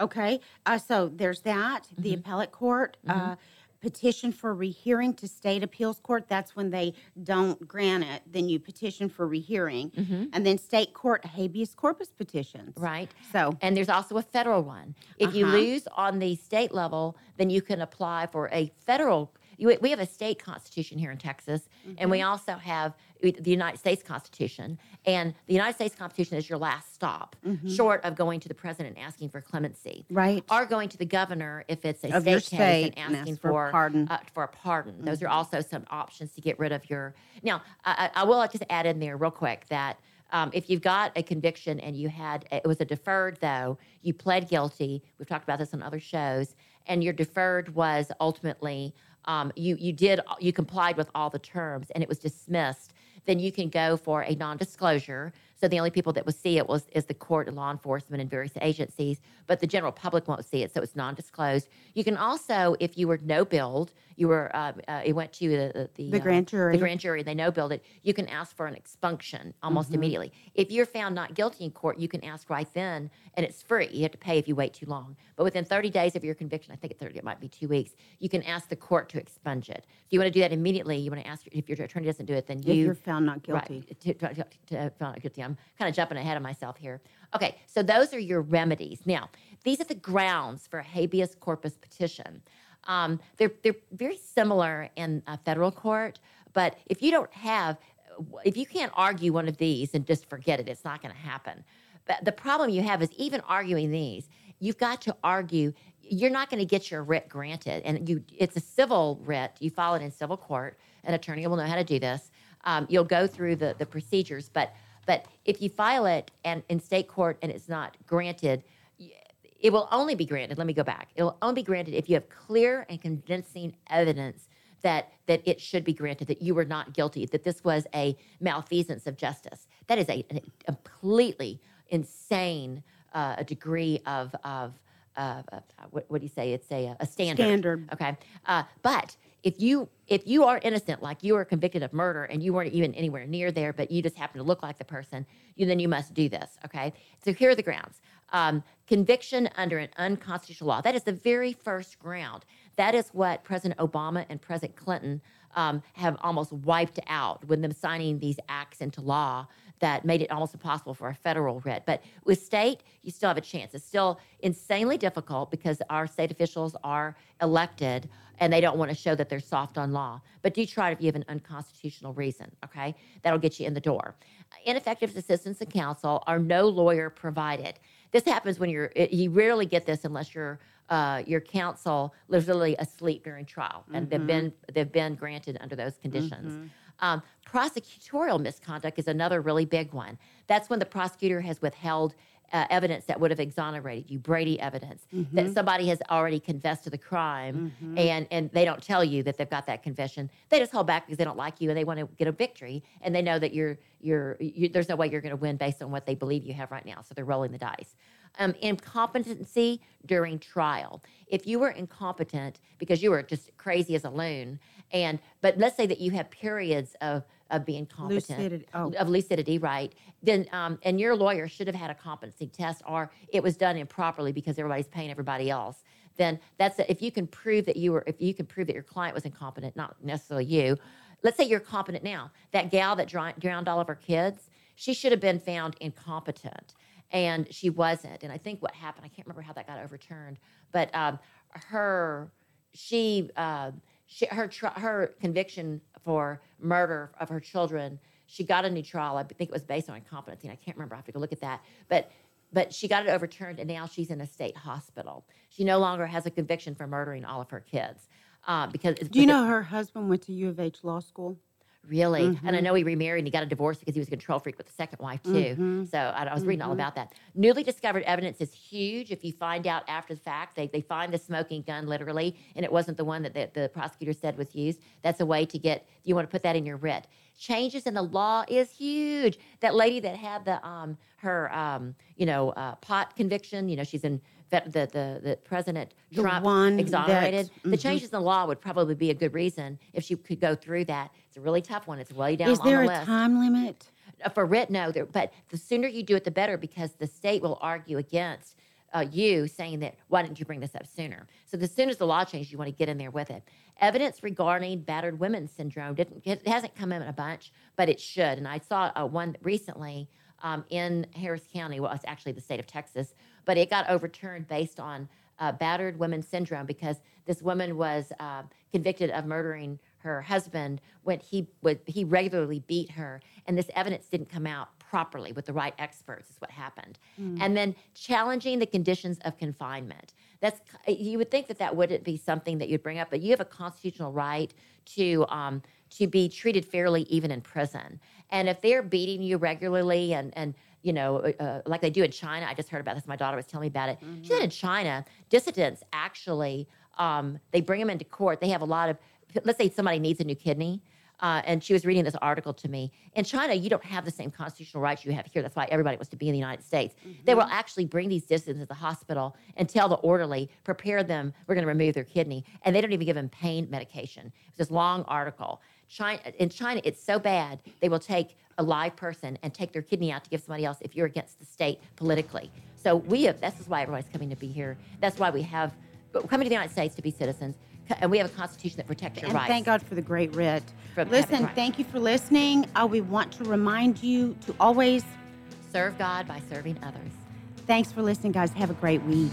Okay, uh, so there's that. The Mm-hmm. appellate court uh, petition for rehearing to state appeals court. That's when they don't grant it. Then you petition for rehearing, and then state court habeas corpus petitions. Mm-hmm. Right. So And there's also a federal one. If you Uh-huh. lose on the state level, then you can apply for a federal. We have a state constitution here in Texas, and we also have the United States Constitution. And the United States Constitution is your last stop, short of going to the president and asking for clemency, right. or going to the governor if it's a Of state your case state and and asking ask for a pardon. Uh, for a pardon. Those are also some options to get rid of your. Now, I, I I will just add in there real quick that Um, if you've got a conviction and you had it was a deferred though, you pled guilty. We've talked about this on other shows, and your deferred was ultimately um, you you did you complied with all the terms and it was dismissed. Then you can go for a non-disclosure. So the only people that will see it was is the court and law enforcement and various agencies, but the general public won't see it, so it's non-disclosed. You can also, if you were no billed, you were uh, uh, it went to the the, The uh, grand jury. the grand jury, they no billed it. You can ask for an expunction almost Mhm. immediately. If you're found not guilty in court, you can ask right then, and it's free. You have to pay if you wait too long. But within 30 days of your conviction, I think at 30 it might be two weeks, you can ask the court to expunge it. If you want to do that immediately, you want to ask if your attorney doesn't do it, then If you you're found not Right, guilty. to, to, to, to found not guilty. I'm kind of jumping ahead of myself here. Okay, so those are your remedies. Now, these are the grounds for a habeas corpus petition. Um, they're they're very similar in a federal court, but if you don't have, if you can't argue one of these and just forget it, it's not going to happen. But the problem you have is even arguing these, you've got to argue. You're not going to get your writ granted, and you it's a civil writ. You file it in civil court. An attorney will know how to do this. Um, you'll go through the the procedures, but but if you file it and in state court and it's not granted, it will only be granted. Let me go back. It will only be granted if you have clear and convincing evidence that that it should be granted that you were not guilty, that this was a malfeasance of justice. That is a, a completely insane uh, a degree of of uh, uh, what, what do you say? It's a, a standard. Standard. Okay. Uh, but if you if you are innocent, like you are convicted of murder and you weren't even anywhere near there, but you just happen to look like the person, you then you must do this. Okay. So here are the grounds: um, conviction under an unconstitutional law. That is the very first ground. That is what President Obama and President Clinton um, have almost wiped out with them signing these acts into law that made it almost impossible for a federal writ. But with state, you still have a chance. It's still insanely difficult because our state officials are elected and they don't want to show that they're soft on law. But do try it if you have an unconstitutional reason, okay? That'll get you in the door. Ineffective assistance of counsel are no lawyer provided. This happens when you're, you rarely get this unless you're uh, your counsel literally asleep during trial, and they've Mhm. been they've been granted under those conditions. Mhm. Um, prosecutorial misconduct is another really big one. That's when the prosecutor has withheld uh, evidence that would have exonerated you, Brady evidence, that Mhm. somebody has already confessed to the crime, Mhm. and and they don't tell you that they've got that confession. They just hold back because they don't like you and they want to get a victory, and they know that you're you're you, there's no way you're going to win based on what they believe you have right now. So they're rolling the dice. Um, incompetency during trial. If you were incompetent because you were just crazy as a loon, and but let's say that you have periods of of being competent Lucidity. Oh. of lucidity, right? Then, um, and your lawyer should have had a competency test, or it was done improperly because everybody's paying everybody else. Then that's if you can prove that you were, if you can prove that your client was incompetent, not necessarily you. Let's say you're competent now. That gal that drowned all of her kids, she should have been found incompetent, and she wasn't. And I think what happened, I can't remember how that got overturned, but um, her, she. Uh, she, her tr- her conviction for murder of her children, she got a new trial. I think it was based on incompetency. And I can't remember. I have to go look at that. But but she got it overturned, and now she's in a state hospital. She no longer has a conviction for murdering all of her kids. Uh, because Do you know her husband went to U of H law school? Really? And I Mhm. know he remarried and he got a divorce because he was a control freak with the second wife, too. Mhm. So I, I was reading all Mhm. about that. Newly discovered evidence is huge. If you find out after the fact, they, they find the smoking gun literally, and it wasn't the one that the, the prosecutor said was used. That's a way to get, you want to put that in your writ. Changes in the law is huge. That lady that had the um her um you know uh, pot conviction, you know she's in the the the President The Trump one that- exonerated. The changes in the law would probably be a good reason if she could go through that. It's a really tough one. It's way down Is there the a list. time limit? Uh, For writ, no. There, but the sooner you do it, the better because the state will argue against uh, you saying that, why didn't you bring this up sooner? So as soon as the law changes, you want to get in there with it. Evidence regarding battered women syndrome didn't it hasn't come in a bunch, but it should. And I saw uh, one recently um, in Harris County. Well, it's actually the state of Texas, but it got overturned based on uh, battered women syndrome because this woman was uh, convicted of murdering her husband when he would he regularly beat her, and this evidence didn't come out properly with the right experts. Is what happened, Mm. and then challenging the conditions of confinement. That's you would think that that wouldn't be something that you'd bring up, but you have a constitutional right to um, to be treated fairly even in prison. And if they're beating you regularly and and you know, uh, uh, like they do in China, I just heard about this. My daughter was telling me about it. She said in China, dissidents actually um, they bring them into court. They have a lot of, let's say somebody needs a new kidney. Uh, and she was reading this article to me. In China, you don't have the same constitutional rights you have here. That's why everybody wants to be in the United States. They will actually bring these dissidents to the hospital and tell the orderly, prepare them, we're going to remove their kidney. And they don't even give them pain medication. It's this long article. China, in China, it's so bad, they will take a live person and take their kidney out to give somebody else if you're against the state politically. So we have, this is why everybody's coming to be here. That's why we have, coming to the United States to be citizens. And we have a constitution that protects your And rights. thank God for the great writ. Having Listen, thank you for listening. Uh, we want to remind you to always serve God by serving others. Thanks for listening, guys. Have a great week.